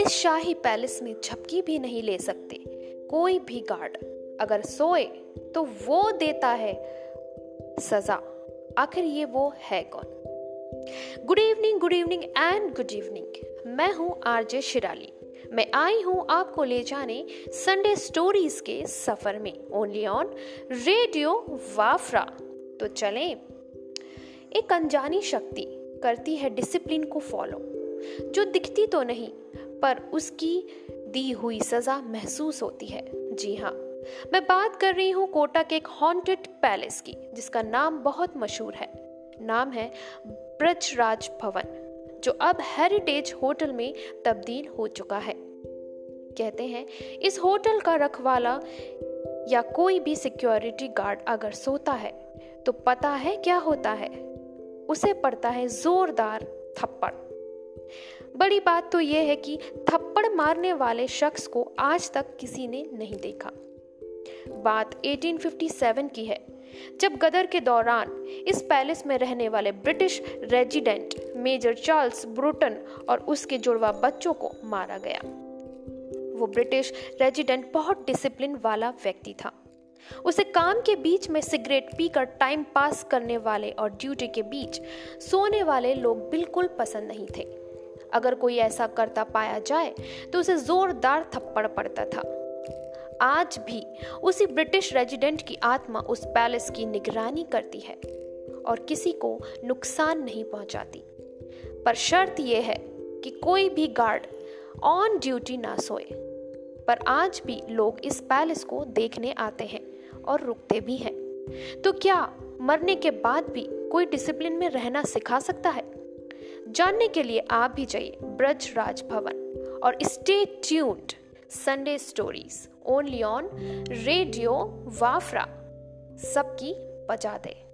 इस शाही पैलेस में झपकी भी नहीं ले सकते। कोई भी गार्ड अगर सोए तो वो देता है सजा। आखिर ये वो है कौन? Good evening good evening and good evening मैं हूँ आरजे शिराली। मैं आई हूँ आपको ले जाने संडे स्टोरीज के सफ़र में। ओनली ऑन रेडियो वाफ्रा तो चलें। एक अनजानी शक्ति करती है डिसिप्लिन को फॉलो जो दिखती तो नहीं, पर उसकी दी हुई सजा महसूस होती है। जी हाँ मैं बात कर रही हूँ कोटा के एक हॉन्टेड पैलेस की, जिसका नाम बहुत मशहूर है। नाम है ब्रजराज भवन, जो अब हेरिटेज होटल में तब्दील हो चुका है। कहते हैं, इस होटल का रखवाला या कोई भी सिक्योरिटी गार्ड अगर सोता है तो पता है क्या होता है? उसे पड़ता है जोरदार थप्पड़। बड़ी बात तो यह है कि थप्पड़ मारने वाले शख्स को आज तक किसी ने नहीं देखा। बात 1857 की है, जब गदर के दौरान इस पैलेस में रहने वाले British resident Major Charles Bruton और उसके जुड़वा बच्चों को मारा गया। वो ब्रिटिश रेजिडेंट बहुत डिसिप्लिन वाला व्यक्ति था। उसे काम के बीच में सिगरेट पीकर टाइम पास करने वाले और ड्यूटी के बीच सोने वाले लोग बिल्कुल पसंद नहीं थे। अगर कोई ऐसा करता पाया जाए तो उसे जोरदार थप्पड़ पड़ता था। आज भी उसी ब्रिटिश रेजिडेंट की आत्मा उस पैलेस की निगरानी करती है और किसी को नुकसान नहीं पहुंचाती। पर शर्त यह है कि कोई भी गार्ड ऑन ड्यूटी ना सोए। पर आज भी लोग इस पैलेस को देखने आते हैं और रुकते भी हैं। तो क्या मरने के बाद भी कोई डिसिप्लिन में रहना सिखा सकता है? जानने के लिए आप भी जाइए ब्रज राज भवन और stay tuned Sunday stories only on radio वाफरा सबकी बजा दे।